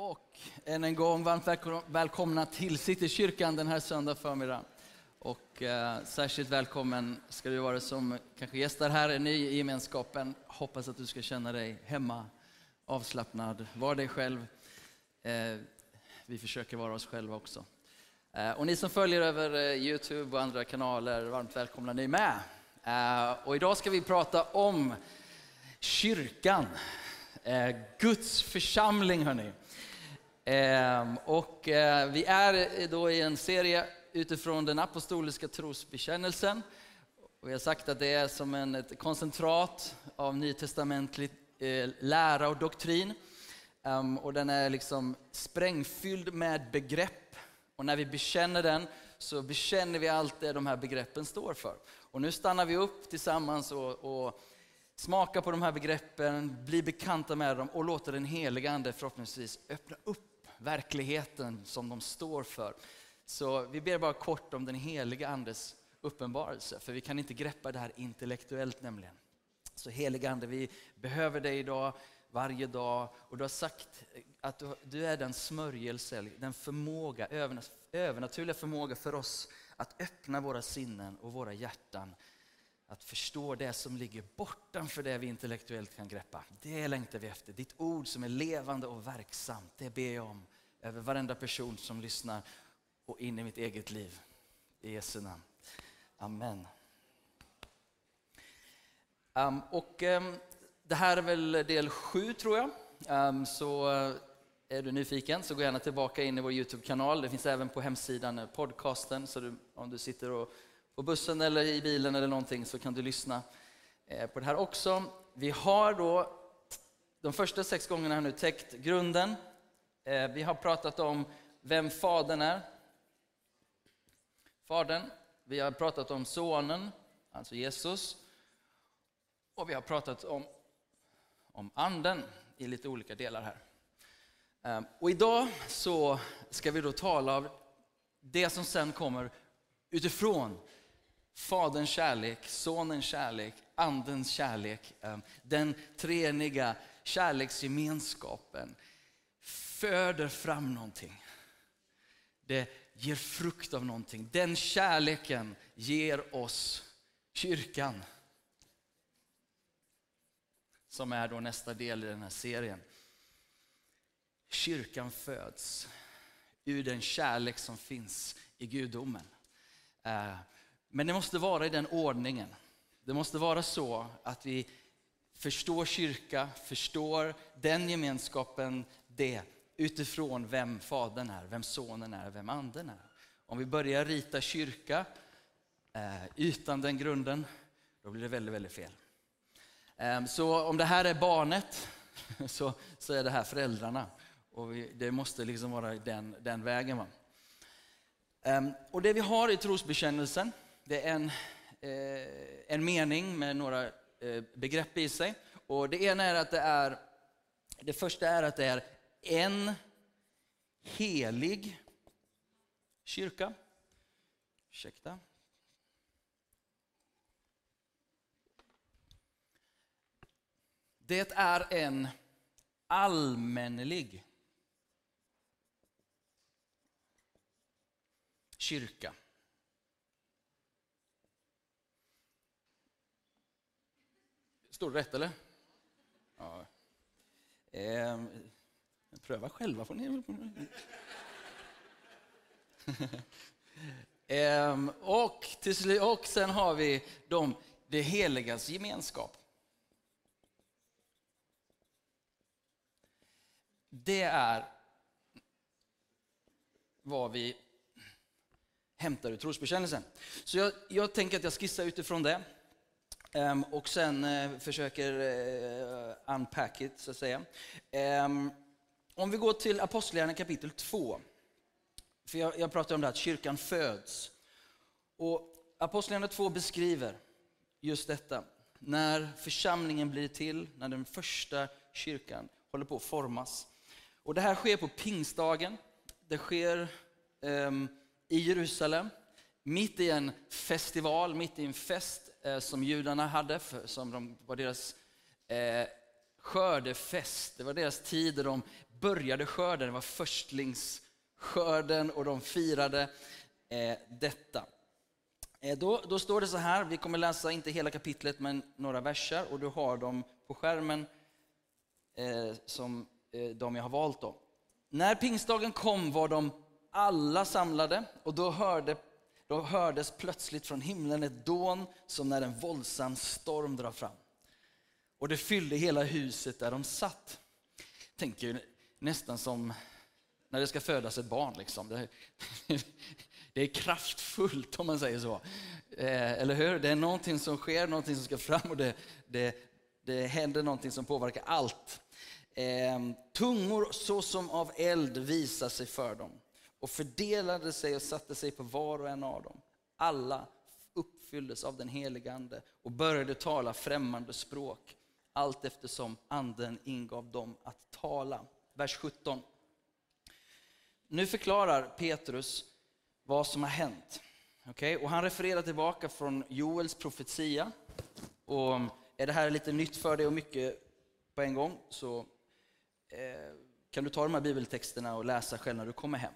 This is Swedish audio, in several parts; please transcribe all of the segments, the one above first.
Och än en gång varmt välkomna till Citykyrkan den här söndag förmiddag. Och eh, särskilt välkommen ska du vara som kanske gästar här, är ny i gemenskapen. Hoppas att du ska känna dig hemma, avslappnad, var dig själv. Eh, vi försöker vara oss själva också. Eh, och ni som följer över eh, Youtube och andra kanaler, varmt välkomna ni med. Eh, och idag ska vi prata om kyrkan. Eh, Guds församling hörni. Ehm, och eh, vi är då i en serie utifrån den apostoliska trosbekännelsen. Och vi har sagt att det är som en, ett koncentrat av nytestamentlig eh, lära och doktrin. Ehm, och den är liksom sprängfylld med begrepp. Och när vi bekänner den så bekänner vi allt det de här begreppen står för. Och nu stannar vi upp tillsammans och, och smakar på de här begreppen, blir bekanta med dem och låter den heliga Ande förhoppningsvis öppna upp verkligheten som de står för. Så vi ber bara kort om den heliga Andes uppenbarelse, för vi kan inte greppa det här intellektuellt nämligen. Så heliga Ande, vi behöver dig idag, varje dag. Och du har sagt att du, är den smörjelse, den förmåga, övernaturliga förmåga för oss att öppna våra sinnen och våra hjärtan att förstå det som ligger bortanför det vi intellektuellt kan greppa. Det längtar vi efter. Ditt ord som är levande och verksamt, det ber jag om över varenda person som lyssnar och in i mitt eget liv. I Jesu namn. Amen. Um, och, um, det här är väl del sju tror jag. Um, så eh, är du nyfiken så gå gärna tillbaka in i vår Youtube-kanal. Det finns även på hemsidan, eh, podcasten. Så du, om du sitter och på bussen eller i bilen eller någonting så kan du lyssna eh, på det här också. Vi har då de första sex gångerna har nu täckt grunden. Eh, vi har pratat om vem Fadern är. Fadern. Vi har pratat om Sonen, alltså Jesus. Och vi har pratat om, om Anden i lite olika delar här. Eh, och idag så ska vi då tala om det som sen kommer utifrån Faderns kärlek, Sonens kärlek, Andens kärlek, ehm, den treeniga kärleksgemenskapen föder fram någonting. Det ger frukt av någonting. Den kärleken ger oss kyrkan. Som är då nästa del i den här serien. Kyrkan föds ur den kärlek som finns i gudomen. Eh, men det måste vara i den ordningen. Det måste vara så att vi förstår kyrka, förstår den gemenskapen, det utifrån vem Fadern är, vem Sonen är, vem Anden är. Om vi börjar rita kyrka eh, utan den grunden, då blir det väldigt, väldigt fel. Eh, så om det här är barnet, så, så är det här föräldrarna. Och vi, det måste liksom vara den, den vägen. Va? Eh, och det vi har i trosbekännelsen, det är en, eh, en mening med några eh, begrepp i sig. Och det ena är att det är, det första är att det är en helig kyrka. Ursäkta. Det är en allmänlig kyrka. Står det rätt eller? Ja. Eh, pröva själva får ni. eh, och, till och sen har vi de, det heligas gemenskap. Det är vad vi hämtar ur trosbekännelsen. Så jag, jag tänker att jag skissar utifrån det. Um, och sen uh, försöker uh, unpack it, så att säga. Um, om vi går till Apostlagärningarna kapitel 2. För jag, jag pratar om det att kyrkan föds. Och Apostlagärningarna 2 beskriver just detta. När församlingen blir till, när den första kyrkan håller på att formas. Och det här sker på pingstdagen. Det sker um, i Jerusalem mitt i en festival, mitt i en fest Eh, som judarna hade, för, som de, var deras eh, skördefest. Det var deras tid där de började skörden. Det var förstlingsskörden och de firade eh, detta. Eh, då, då, står det så här, vi kommer läsa inte hela kapitlet men några verser och du har dem på skärmen eh, som eh, de jag har valt. Då. När pingstdagen kom var de alla samlade och då, hörde, då hördes plötsligt från himlen ett dån som när en våldsam storm drar fram. Och det fyllde hela huset där de satt. Tänker nästan som när det ska födas ett barn. Liksom. Det, det är kraftfullt om man säger så. Eh, eller hur? Det är någonting som sker, någonting som ska fram och det, det, det händer någonting som påverkar allt. Eh, tungor såsom av eld visar sig för dem och fördelade sig och satte sig på var och en av dem. Alla uppfylldes av den helige Ande och började tala främmande språk allt eftersom anden ingav dem att tala. Vers 17. Nu förklarar Petrus vad som har hänt. Okay? Och han refererar tillbaka från Joels profetia. Och mm, är det här lite nytt för dig och mycket på en gång så eh, kan du ta de här bibeltexterna och läsa själv när du kommer hem.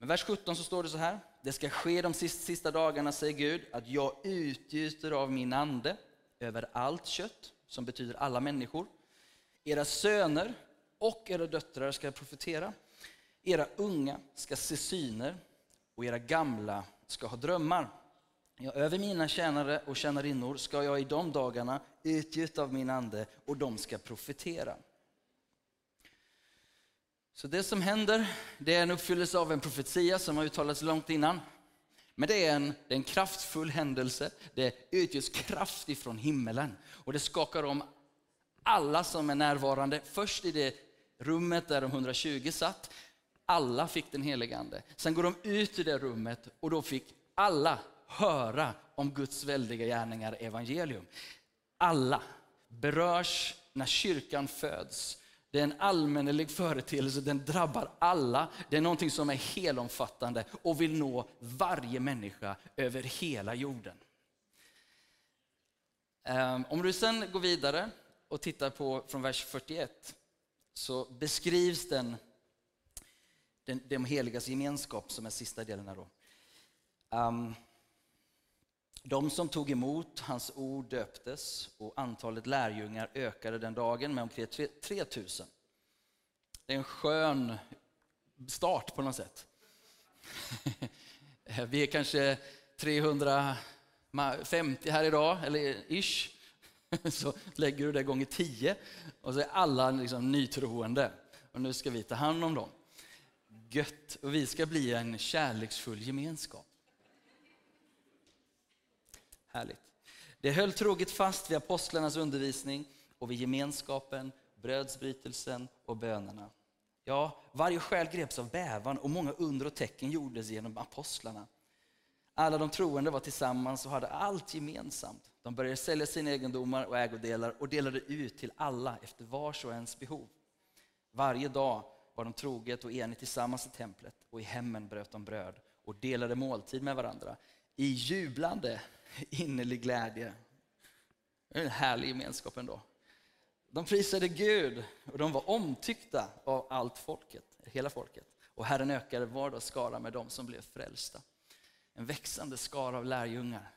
Men vers 17 så står det så här. Det ska ske de sista dagarna, säger Gud, att jag utgjuter av min ande över allt kött, som betyder alla människor. Era söner och era döttrar ska profetera. Era unga ska se syner och era gamla ska ha drömmar. Ja, över mina tjänare och tjänarinnor ska jag i de dagarna utgjuta av min ande och de ska profetera. Så det som händer, det är en uppfyllelse av en profetia som har uttalats långt innan. Men det är en, det är en kraftfull händelse. Det utgörs kraft ifrån himmelen och det skakar om alla som är närvarande. Först i det rummet där de 120 satt, alla fick den helige Ande. Sen går de ut ur det rummet och då fick alla höra om Guds väldiga gärningar, evangelium. Alla berörs när kyrkan föds. Det är en allmännelig företeelse, den drabbar alla. Det är någonting som är helomfattande och vill nå varje människa över hela jorden. Ehm, om du sen går vidare och tittar på från vers 41 så beskrivs den den, de heligas gemenskap som är sista delen här då. Um, de som tog emot hans ord döptes och antalet lärjungar ökade den dagen med omkring 3000. Det är en skön start på något sätt. Vi är kanske 350 här idag, eller ish. Så lägger du det gånger 10 och så är alla liksom nytroende. Och nu ska vi ta hand om dem gött och vi ska bli en kärleksfull gemenskap. Härligt. Det höll troget fast vid apostlarnas undervisning och vid gemenskapen, brödsbrytelsen och bönerna. Ja, varje själ greps av bävan och många under och tecken gjordes genom apostlarna. Alla de troende var tillsammans och hade allt gemensamt. De började sälja sina egendomar och ägodelar och delade ut till alla efter vars och ens behov. Varje dag var de troget och enigt tillsammans i templet och i hemmen bröt de bröd och delade måltid med varandra i jublande innerlig glädje. Det är en härlig gemenskap ändå. De prisade Gud och de var omtyckta av allt folket, hela folket. Och Herren ökade var skara med dem som blev frälsta. En växande skara av lärjungar.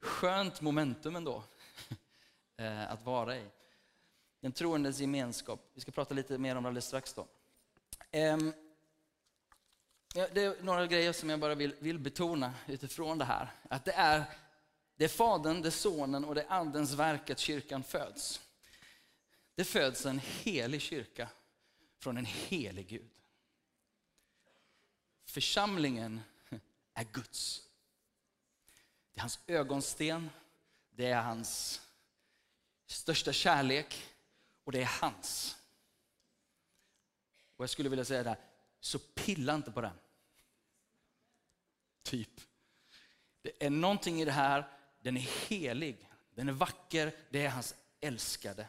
Skönt momentum ändå eh, att vara i. Den troendes gemenskap. Vi ska prata lite mer om det alldeles strax. Då. Ehm, det är några grejer som jag bara vill, vill betona utifrån det här. Att det är, det är Fadern, det är Sonen och det är Andens verk att kyrkan föds. Det föds en helig kyrka från en helig Gud. Församlingen är Guds. Det är hans ögonsten, det är hans största kärlek och det är hans. Och jag skulle vilja säga det här, så pilla inte på den. Typ. Det är någonting i det här, den är helig, den är vacker, det är hans älskade.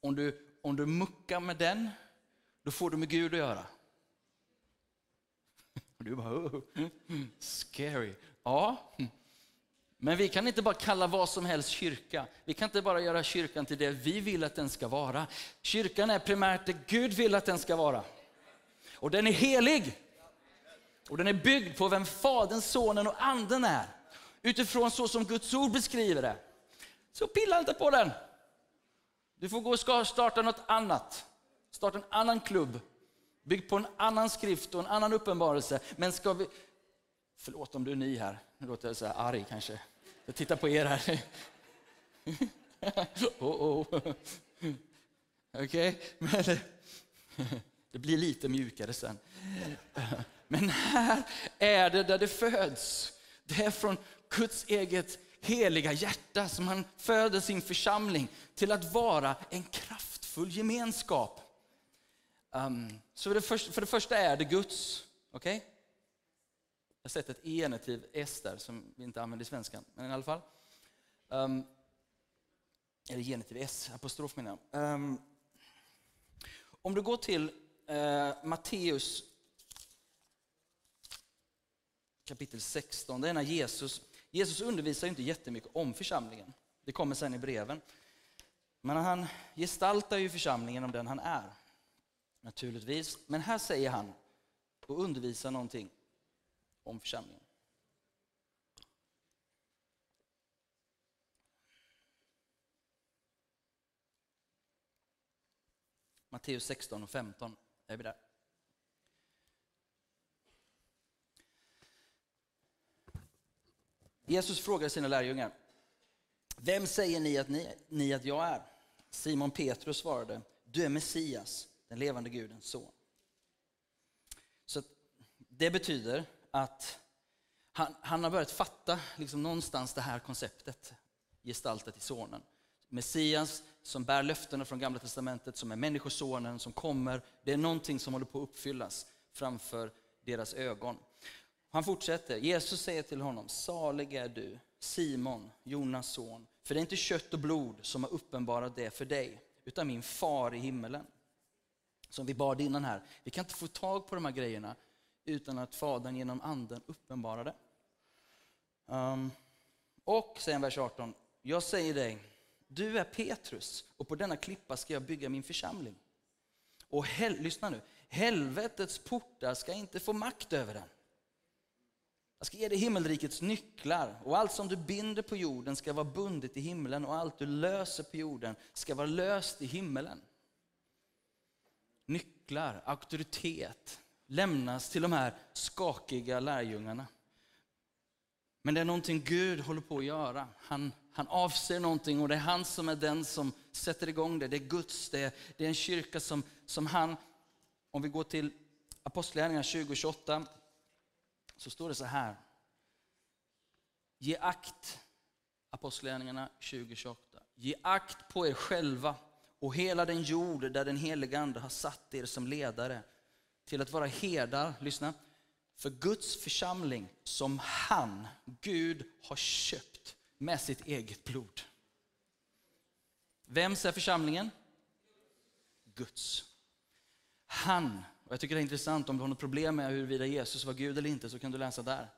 Om du, om du muckar med den, då får du med Gud att göra. Och du bara, oh, scary. Ja, Men vi kan inte bara kalla vad som helst kyrka. Vi kan inte bara göra kyrkan till det vi vill att den ska vara. Kyrkan är primärt det Gud vill att den ska vara. Och den är helig. Och den är byggd på vem Fadern, Sonen och Anden är. Utifrån så som Guds ord beskriver det. Så pilla inte på den. Du får gå och starta något annat. Starta en annan klubb. Byggd på en annan skrift och en annan uppenbarelse. Men ska vi... Förlåt om du är ny här. Nu låter jag så här arg kanske. Jag tittar på er här. oh, oh. Okej, okay. det blir lite mjukare sen. Men här är det där det föds. Det är från Guds eget heliga hjärta som han föder sin församling till att vara en kraftfull gemenskap. Um, så det för, för det första är det Guds. Okej? Okay? Jag har sett ett e-genitiv S där som vi inte använder i svenskan, men i alla fall. Ehm, um, eller genitiv S, apostrof menar jag. Um, om du går till uh, Matteus kapitel 16, det är när Jesus, Jesus undervisar inte jättemycket om församlingen. Det kommer sen i breven. Men han gestaltar ju församlingen om den han är. Naturligtvis. Men här säger han och undervisar någonting om församlingen. Matteus 16 och 15 är vi där. Jesus frågar sina lärjungar, vem säger ni att, ni, ni att jag är? Simon Petrus svarade, du är Messias, den levande Gudens son. Så det betyder att han, han har börjat fatta liksom någonstans det här konceptet, gestaltat i sonen. Messias som bär löftena från Gamla Testamentet, som är Människosonen som kommer. Det är någonting som håller på att uppfyllas framför deras ögon. Han fortsätter, Jesus säger till honom, salig är du, Simon, Jonas son, för det är inte kött och blod som har uppenbarat det för dig, utan min far i himmelen. Som vi bad innan här, vi kan inte få tag på de här grejerna utan att Fadern genom Anden uppenbarar det. Um, och, säger vers 18, jag säger dig, du är Petrus och på denna klippa ska jag bygga min församling. Och hel, lyssna nu, helvetets portar ska inte få makt över den. Jag ska ge dig himmelrikets nycklar och allt som du binder på jorden ska vara bundet i himlen och allt du löser på jorden ska vara löst i himmelen. Nycklar, auktoritet, lämnas till de här skakiga lärjungarna. Men det är någonting Gud håller på att göra. Han, han avser någonting och det är han som är den som sätter igång det. Det är Guds, det är, det är en kyrka som, som han, om vi går till Apostlagärningarna 2028, så står det så här. Ge akt, Apostlagärningarna 2028. Ge akt på er själva och hela den jord där den heliga Ande har satt er som ledare till att vara herdar, lyssna, för Guds församling som han, Gud, har köpt med sitt eget blod. Vems är församlingen? Guds. Han, och jag tycker det är intressant om du har något problem med huruvida Jesus var Gud eller inte så kan du läsa där.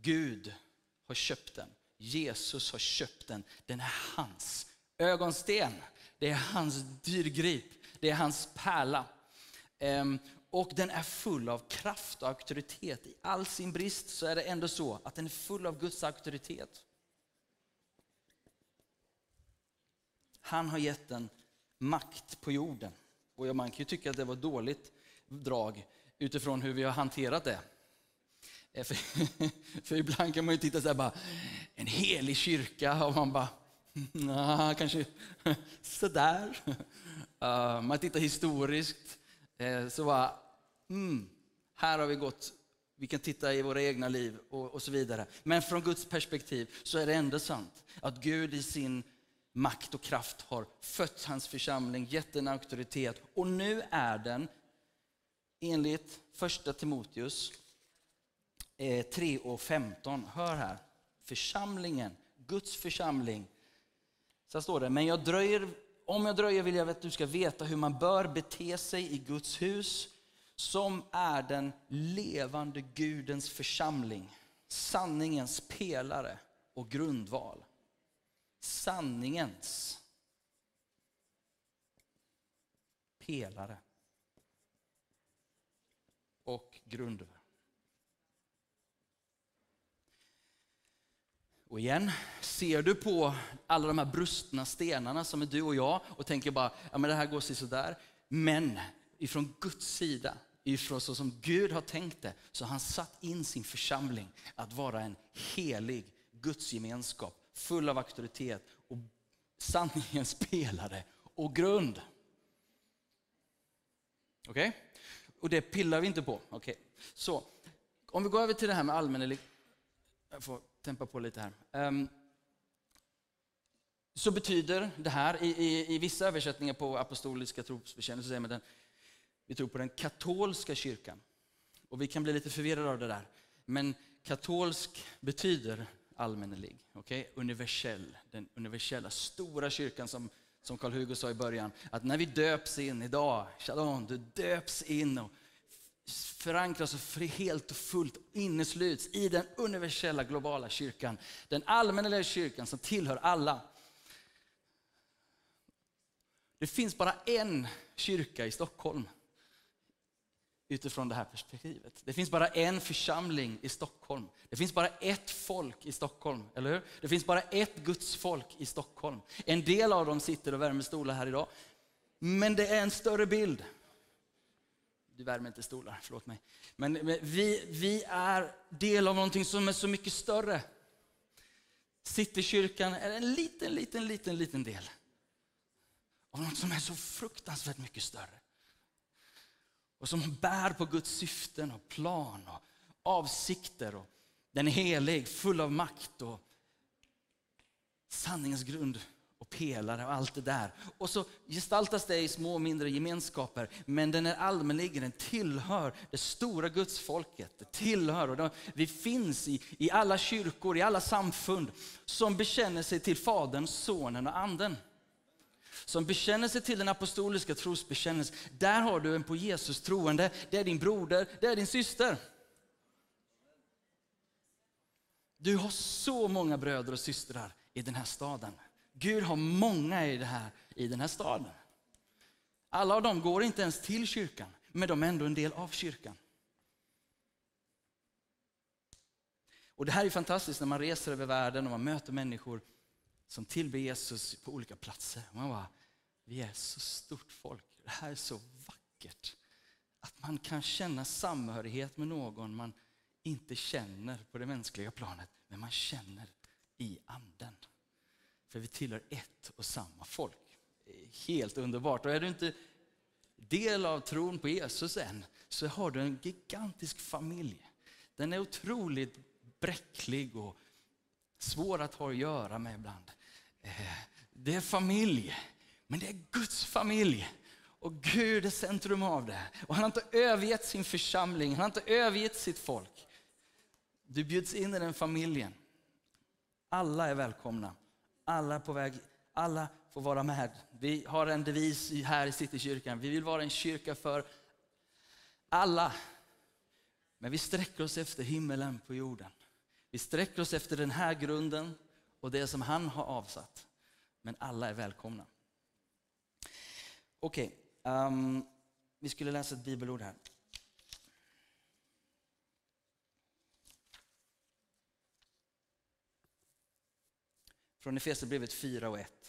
Gud har köpt den. Jesus har köpt den. Den är hans ögonsten. Det är hans dyrgrip. Det är hans pärla. Ehm, och den är full av kraft och auktoritet. I all sin brist så är det ändå så att den är full av Guds auktoritet. Han har gett den makt på jorden. Och man kan ju tycka att det var dåligt drag utifrån hur vi har hanterat det. Eh, för, för ibland kan man ju titta så här bara, en helig kyrka och man bara, nah, kanske sådär. Uh, man tittar historiskt eh, så bara, mm, här har vi gått, vi kan titta i våra egna liv och, och så vidare. Men från Guds perspektiv så är det ändå sant att Gud i sin makt och kraft har fött hans församling, gett den auktoritet och nu är den enligt första Timoteus eh, 3 och 15. Hör här, församlingen, Guds församling. Så står det, men jag dröjer, om jag dröjer vill jag att du ska veta hur man bör bete sig i Guds hus som är den levande Gudens församling, sanningens pelare och grundval. Sanningens pelare och grund. Och igen, ser du på alla de här brustna stenarna som är du och jag och tänker bara, ja men det här går sig sådär. Men ifrån Guds sida, ifrån så som Gud har tänkt det, så har han satt in sin församling att vara en helig Guds gemenskap, full av auktoritet och sanningens pelare och grund. Okej? Okay? Och det pillar vi inte på. Okay. Så, om vi går över till det här med allmänhelig... Jag får tempa på lite här. Um, så betyder det här, i, i, i vissa översättningar på apostoliska trosbekännelser säger man den, vi tror på den katolska kyrkan. Och vi kan bli lite förvirrade av det där. Men katolsk betyder allmännelig, okay? universell. Den universella, stora kyrkan som, som Karl-Hugo sa i början. Att när vi döps in idag, shalom, du döps in och förankras och helt och fullt innesluts i den universella globala kyrkan. Den allmänna kyrkan som tillhör alla. Det finns bara en kyrka i Stockholm utifrån det här perspektivet. Det finns bara en församling i Stockholm. Det finns bara ett folk i Stockholm, eller hur? Det finns bara ett Guds folk i Stockholm. En del av dem sitter och värmer stolar här idag. Men det är en större bild. Du värmer inte stolar, förlåt mig. Men, men vi, vi är del av någonting som är så mycket större. Citykyrkan är en liten, liten, liten, liten del av något som är så fruktansvärt mycket större. Och som bär på Guds syften och plan och avsikter. Och den är helig, full av makt och sanningens grund och pelare och allt det där. Och så gestaltas det i små mindre gemenskaper, men den är allmänligen, den tillhör det stora gudsfolket. Det tillhör, och vi finns i, i alla kyrkor, i alla samfund som bekänner sig till Fadern, Sonen och Anden. Som bekänner sig till den apostoliska trosbekännelsen. Där har du en på Jesus troende, det är din broder, det är din syster. Du har så många bröder och systrar i den här staden. Gud har många i, det här, i den här staden. Alla av dem går inte ens till kyrkan, men de är ändå en del av kyrkan. Och Det här är fantastiskt när man reser över världen och man möter människor som tillber Jesus på olika platser. Man bara, vi är så stort folk. Det här är så vackert. Att man kan känna samhörighet med någon man inte känner på det mänskliga planet, men man känner i anden. För vi tillhör ett och samma folk. Helt underbart. Och är du inte del av tron på Jesus än, så har du en gigantisk familj. Den är otroligt bräcklig och svår att ha att göra med ibland. Eh, det är familj, men det är Guds familj. Och Gud är centrum av det. Och han har inte övergett sin församling, han har inte övergett sitt folk. Du bjuds in i den familjen. Alla är välkomna. Alla är på väg, alla får vara med. Vi har en devis här i Citykyrkan. Vi vill vara en kyrka för alla. Men vi sträcker oss efter himmelen på jorden. Vi sträcker oss efter den här grunden och det som han har avsatt. Men alla är välkomna. Okej, okay, um, vi skulle läsa ett bibelord här. Från Efesierbrevet 4 och 1.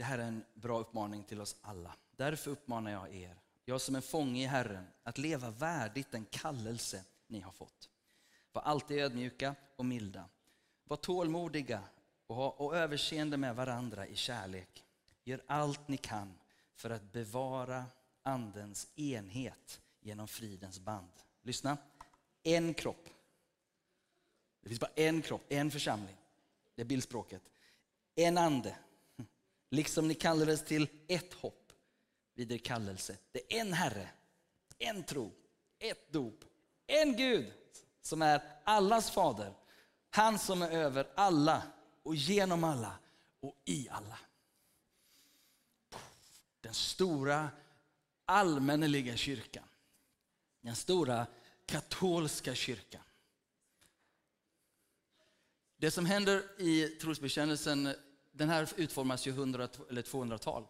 Det här är en bra uppmaning till oss alla. Därför uppmanar jag er, jag som är fånge i Herren, att leva värdigt den kallelse ni har fått. Var alltid ödmjuka och milda. Var tålmodiga och ha och överseende med varandra i kärlek. Gör allt ni kan för att bevara andens enhet genom fridens band. Lyssna. En kropp. Det finns bara en kropp, en församling. Det är bildspråket. En ande. Liksom ni kallades till ett hopp vid er kallelse. Det är en Herre, en tro, ett dop, en Gud som är allas fader. Han som är över alla och genom alla och i alla. den stora allmänneliga kyrkan. Den stora katolska kyrkan. Det som händer i trosbekännelsen, den här utformas ju 100 eller 200-tal.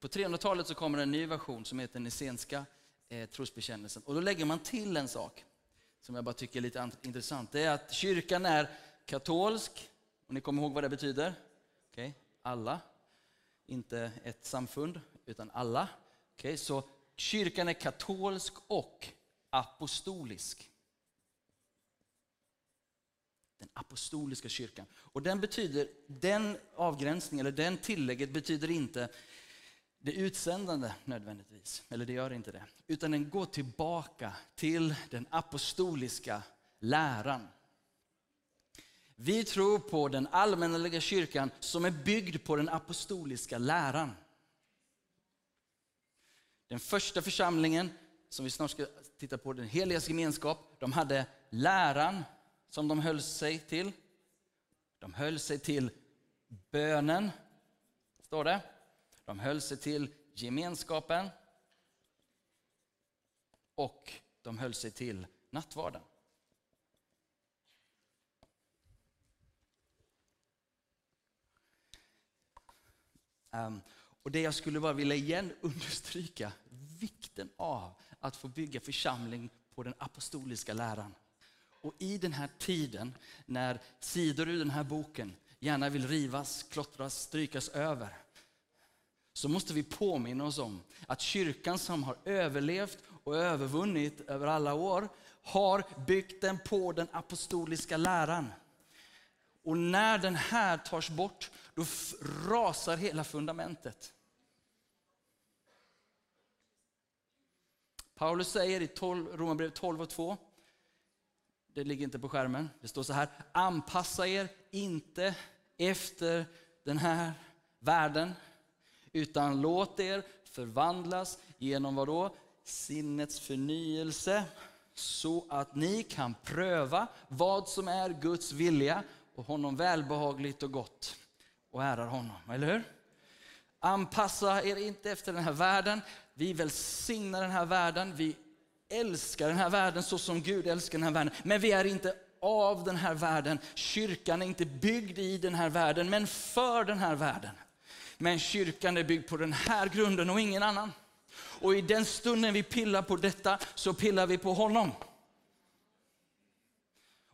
På 300-talet så kommer en ny version som heter Nicenska eh, trosbekännelsen. Och då lägger man till en sak som jag bara tycker är lite intressant. Det är att kyrkan är katolsk, och ni kommer ihåg vad det betyder? Okay. Alla, inte ett samfund, utan alla. Okay. Så kyrkan är katolsk och apostolisk. Den apostoliska kyrkan. Och den betyder, den avgränsningen, eller den tillägget betyder inte det utsändande nödvändigtvis, eller det gör inte det. Utan den går tillbaka till den apostoliska läran. Vi tror på den allmänna kyrkan som är byggd på den apostoliska läran. Den första församlingen, som vi snart ska titta på, den heligas gemenskap, de hade läran som de höll sig till. De höll sig till bönen, står det. De höll sig till gemenskapen och de höll sig till nattvarden. Um, och det jag skulle bara vilja igen understryka, vikten av att få bygga församling på den apostoliska läran. Och i den här tiden när sidor ur den här boken gärna vill rivas, klottras, strykas över, så måste vi påminna oss om att kyrkan som har överlevt och övervunnit över alla år, har byggt den på den apostoliska läran. Och när den här tas bort, då rasar hela fundamentet. Paulus säger i Romarbrevet 12 och 2, det ligger inte på skärmen, det står så här, anpassa er inte efter den här världen, utan låt er förvandlas genom vad då? Sinnets förnyelse, så att ni kan pröva vad som är Guds vilja och honom välbehagligt och gott och ärar honom. Eller hur? Anpassa er inte efter den här världen. Vi välsignar den här världen. Vi älskar den här världen så som Gud älskar den här världen. Men vi är inte av den här världen. Kyrkan är inte byggd i den här världen, men för den här världen. Men kyrkan är byggd på den här grunden och ingen annan. Och i den stunden vi pillar på detta så pillar vi på honom.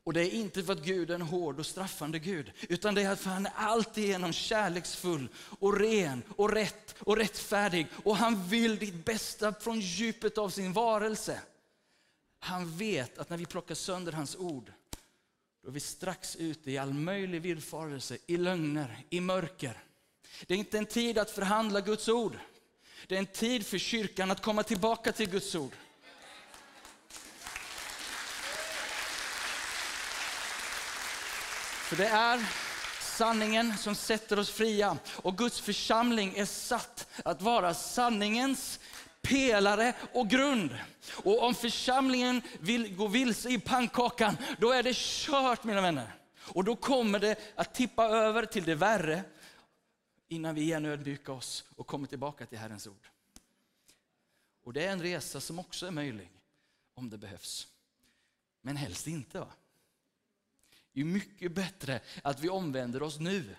Och det är inte för att Gud är en hård och straffande Gud, utan det är för att han är alltigenom kärleksfull och ren och rätt och rättfärdig. Och han vill ditt bästa från djupet av sin varelse. Han vet att när vi plockar sönder hans ord, då är vi strax ute i all möjlig villfarelse, i lögner, i mörker. Det är inte en tid att förhandla Guds ord. Det är en tid för kyrkan att komma tillbaka till Guds ord. För det är sanningen som sätter oss fria. Och Guds församling är satt att vara sanningens pelare och grund. Och om församlingen vill gå vilse i pannkakan, då är det kört mina vänner. Och då kommer det att tippa över till det värre innan vi igen ödmjukar oss och kommer tillbaka till Herrens ord. Och det är en resa som också är möjlig om det behövs. Men helst inte. va? Det är mycket bättre att vi omvänder oss nu.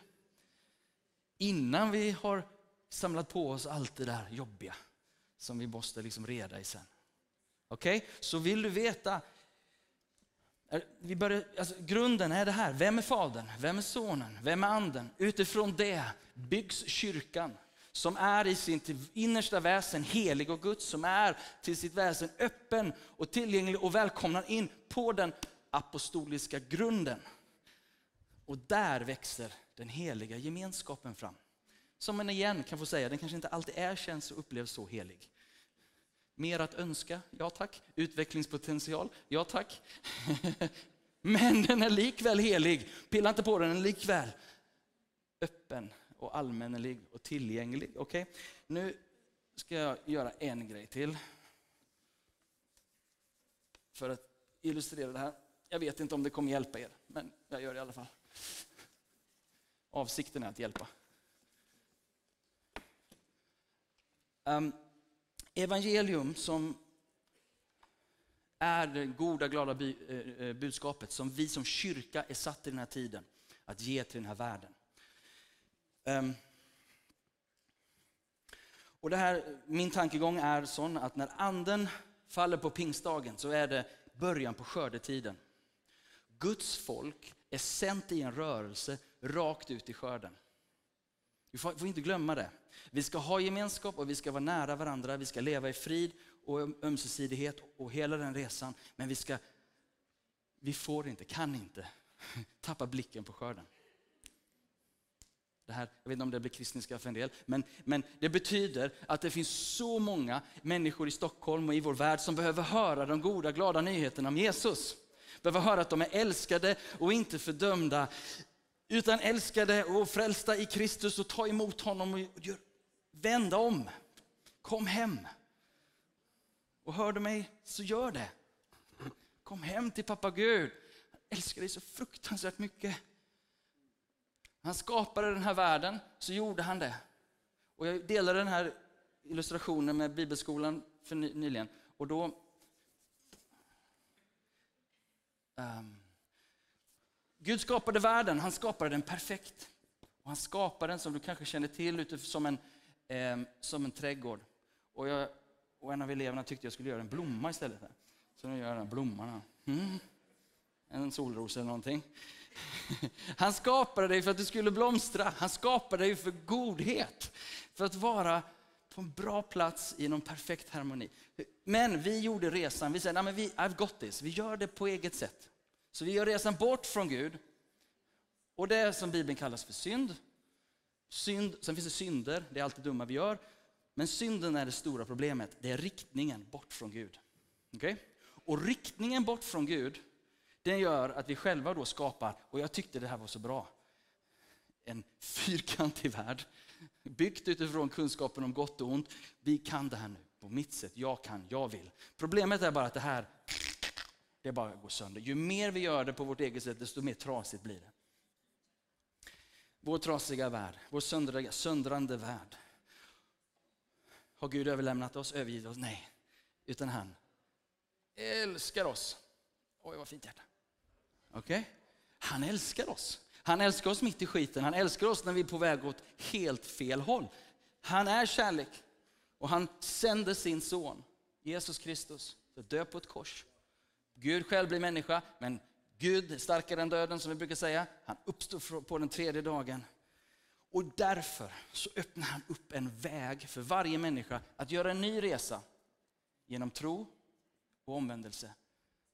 Innan vi har samlat på oss allt det där jobbiga som vi måste liksom reda i sen. Okej, okay? så vill du veta vi börjar, alltså, grunden är det här. Vem är Fadern? Vem är Sonen? Vem är Anden? Utifrån det byggs kyrkan som är i sin innersta väsen helig och Guds, som är till sitt väsen öppen och tillgänglig och välkomnar in på den apostoliska grunden. Och där växer den heliga gemenskapen fram. Som man igen kan få säga, den kanske inte alltid är, känns och upplevs så helig. Mer att önska? Ja tack. Utvecklingspotential? Ja tack. Men den är likväl helig. Pilla inte på den, den är likväl öppen och allmännelig och tillgänglig. Okej, okay? nu ska jag göra en grej till. För att illustrera det här. Jag vet inte om det kommer hjälpa er, men jag gör det i alla fall. Avsikten är att hjälpa. Um, evangelium som är det goda, glada eh, eh, budskapet som vi som kyrka är satt i den här tiden att ge till den här världen. Um, och det här, min tankegång är sån att när anden faller på pingstdagen så är det början på skördetiden. Guds folk är sänt i en rörelse rakt ut i skörden. Vi får, får, inte glömma det. Vi ska ha gemenskap och vi ska vara nära varandra. Vi ska leva i frid och ömsesidighet och hela den resan. Men vi, ska, vi får inte, kan inte tappa blicken på skörden. Det här, jag vet inte om det blir kristniska för en del, men, men det betyder att det finns så många människor i Stockholm och i vår värld som behöver höra de goda, glada nyheterna om Jesus. Behöva höra att de är älskade och inte fördömda, utan älskade och frälsta i Kristus och ta emot honom och gör, vända om. Kom hem. Och hör du mig, så gör det. Kom hem till pappa Gud. Han älskar dig så fruktansvärt mycket. Han skapade den här världen, så gjorde han det. Och jag delade den här illustrationen med Bibelskolan för nyligen. Och då... Um, Gud skapade världen, han skapade den perfekt. Och han skapade den, som du kanske känner till, som en, um, som en trädgård. Och, jag, och en av eleverna tyckte jag skulle göra en blomma istället. Här. Så nu gör jag den blomman. Mm. En solros eller någonting. Han skapade dig för att du skulle blomstra. Han skapade dig för godhet. För att vara på en bra plats i någon perfekt harmoni. Men vi gjorde resan, vi säger, vi, I've got this. Vi gör det på eget sätt. Så vi gör resan bort från Gud. Och det som Bibeln kallas för synd. synd. Sen finns det synder, det är allt det dumma vi gör. Men synden är det stora problemet. Det är riktningen bort från Gud. Okay? Och riktningen bort från Gud, den gör att vi själva då skapar, och jag tyckte det här var så bra, en fyrkantig värld. Byggt utifrån kunskapen om gott och ont. Vi kan det här nu på mitt sätt. Jag kan, jag vill. Problemet är bara att det här, det bara går sönder. Ju mer vi gör det på vårt eget sätt, desto mer trasigt blir det. Vår trasiga värld, vår söndriga, söndrande värld. Har Gud överlämnat oss, övergivit oss? Nej. Utan han älskar oss. Oj, vad fint hjärta. Okej? Okay? Han älskar oss. Han älskar oss mitt i skiten. Han älskar oss när vi är på väg åt helt fel håll. Han är kärlek. Och han sände sin son, Jesus Kristus, för att dö på ett kors. Gud själv blir människa, men Gud är starkare än döden som vi brukar säga. Han uppstår på den tredje dagen. Och därför så öppnar han upp en väg för varje människa att göra en ny resa genom tro och omvändelse.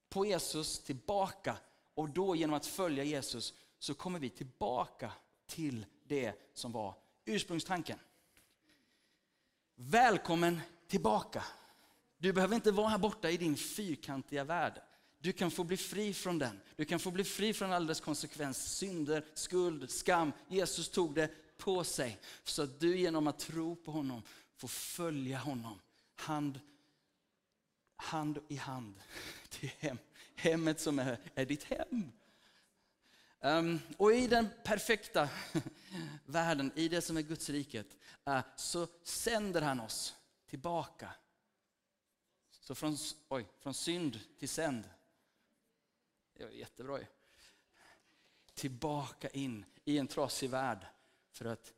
På Jesus tillbaka och då genom att följa Jesus så kommer vi tillbaka till det som var ursprungstanken. Välkommen tillbaka. Du behöver inte vara här borta i din fyrkantiga värld. Du kan få bli fri från den. Du kan få bli fri från all dess konsekvens, synder, skuld, skam. Jesus tog det på sig så att du genom att tro på honom får följa honom hand, hand i hand till hem. hemmet som är, är ditt hem. Um, och i den perfekta världen, i det som är Guds riket, uh, så sänder han oss tillbaka. Så från, oj, från synd till sänd. Det var jättebra ju. Tillbaka in i en trasig värld för att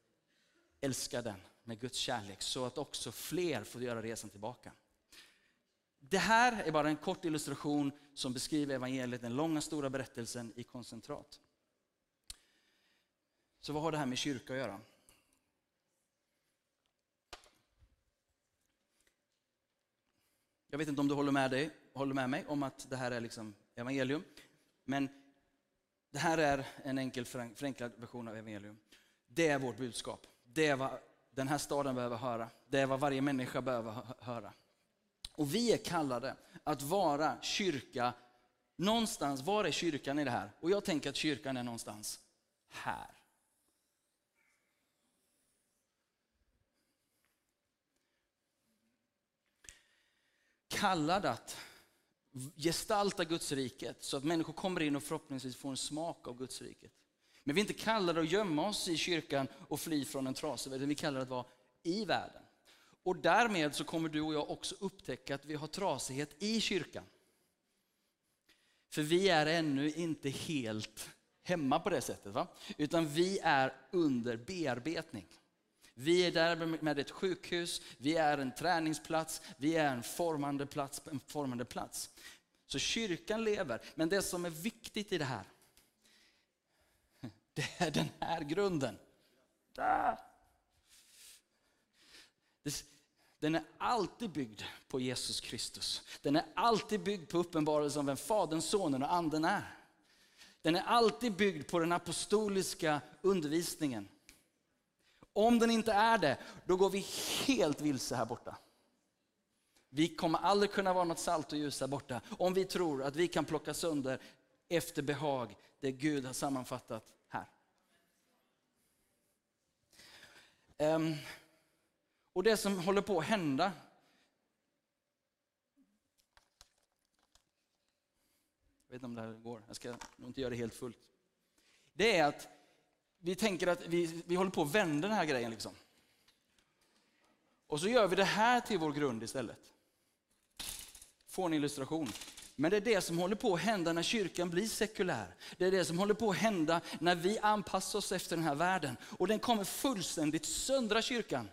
älska den med Guds kärlek så att också fler får göra resan tillbaka. Det här är bara en kort illustration som beskriver evangeliet, den långa stora berättelsen i koncentrat. Så vad har det här med kyrka att göra? Jag vet inte om du håller med, dig, håller med mig om att det här är liksom evangelium. Men det här är en enkel förenklad version av evangelium. Det är vårt budskap. Det är vad den här staden behöver höra. Det är vad varje människa behöver höra. Och vi är kallade att vara kyrka någonstans. Var är kyrkan i det här? Och jag tänker att kyrkan är någonstans här. Kallad att gestalta Guds riket så att människor kommer in och förhoppningsvis får en smak av Guds riket. Men vi är inte kallade att gömma oss i kyrkan och fly från en trasig värld, vi är kallade att vara i världen. Och därmed så kommer du och jag också upptäcka att vi har trasighet i kyrkan. För vi är ännu inte helt hemma på det sättet. Va? Utan vi är under bearbetning. Vi är där med ett sjukhus, vi är en träningsplats, vi är en formande plats. En formande plats. Så kyrkan lever, men det som är viktigt i det här, det är den här grunden. Den är alltid byggd på Jesus Kristus. Den är alltid byggd på uppenbarelsen om vem Fadern, Sonen och Anden är. Den är alltid byggd på den apostoliska undervisningen. Om den inte är det, då går vi helt vilse här borta. Vi kommer aldrig kunna vara något salt och ljus här borta om vi tror att vi kan plocka sönder efter behag det Gud har sammanfattat här. Um, och det som håller på att hända Jag vet inte om det här går, jag ska nog inte göra det helt fullt. Det är att vi tänker att vi, vi håller på att vända den här grejen. Liksom. Och så gör vi det här till vår grund istället. Får en illustration. Men det är det som håller på att hända när kyrkan blir sekulär. Det är det som håller på att hända när vi anpassar oss efter den här världen. Och den kommer fullständigt söndra kyrkan.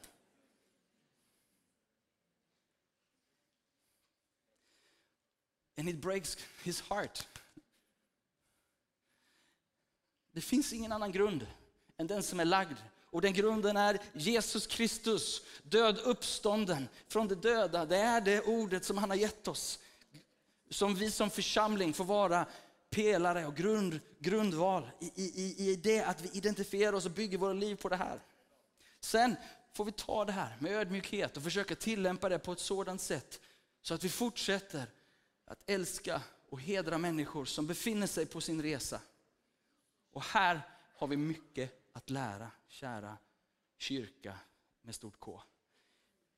And it breaks his heart. Det finns ingen annan grund än den som är lagd. Och den grunden är Jesus Kristus, död uppstånden från de döda. Det är det ordet som han har gett oss. Som vi som församling får vara pelare och grund, grundval i, i, i det att vi identifierar oss och bygger våra liv på det här. Sen får vi ta det här med ödmjukhet och försöka tillämpa det på ett sådant sätt så att vi fortsätter att älska och hedra människor som befinner sig på sin resa. Och här har vi mycket att lära, kära kyrka med stort K.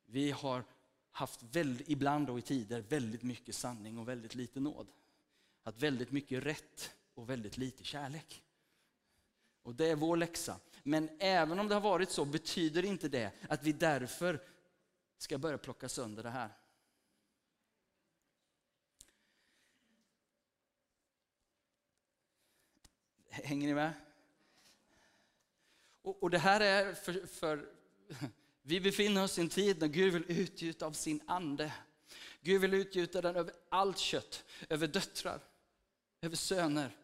Vi har haft väldigt, ibland och i tider väldigt mycket sanning och väldigt lite nåd. Att väldigt mycket rätt och väldigt lite kärlek. Och det är vår läxa. Men även om det har varit så betyder inte det att vi därför ska börja plocka sönder det här. Hänger ni med? Och, och det här är för, för, vi befinner oss i en tid när Gud vill utgjuta av sin ande. Gud vill utgjuta den över allt kött, över döttrar, över söner,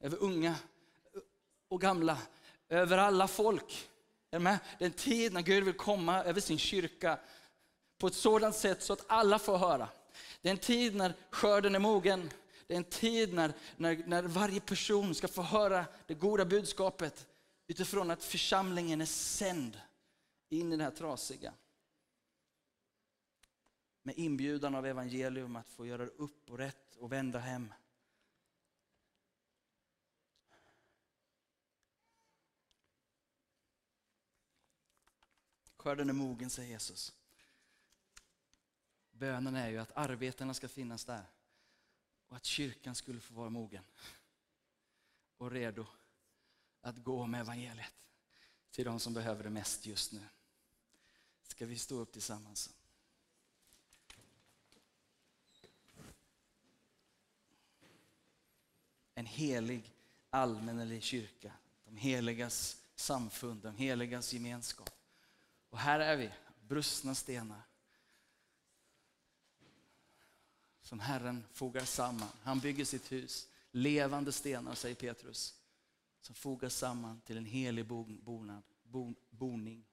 över unga och gamla, över alla folk. Är med? Det är en tid när Gud vill komma över sin kyrka på ett sådant sätt så att alla får höra. Det är en tid när skörden är mogen. Det är en tid när, när, när varje person ska få höra det goda budskapet utifrån att församlingen är sänd in i det här trasiga. Med inbjudan av evangelium att få göra upp och rätt och vända hem. Skörden är mogen, säger Jesus. Bönen är ju att arbetarna ska finnas där och att kyrkan skulle få vara mogen och redo att gå med evangeliet till de som behöver det mest just nu. Ska vi stå upp tillsammans? En helig allmännelig kyrka, de heligas samfund, de heligas gemenskap. Och här är vi, brustna stenar som Herren fogar samman. Han bygger sitt hus, levande stenar säger Petrus, som fogas samman till en helig bonad, bon, boning.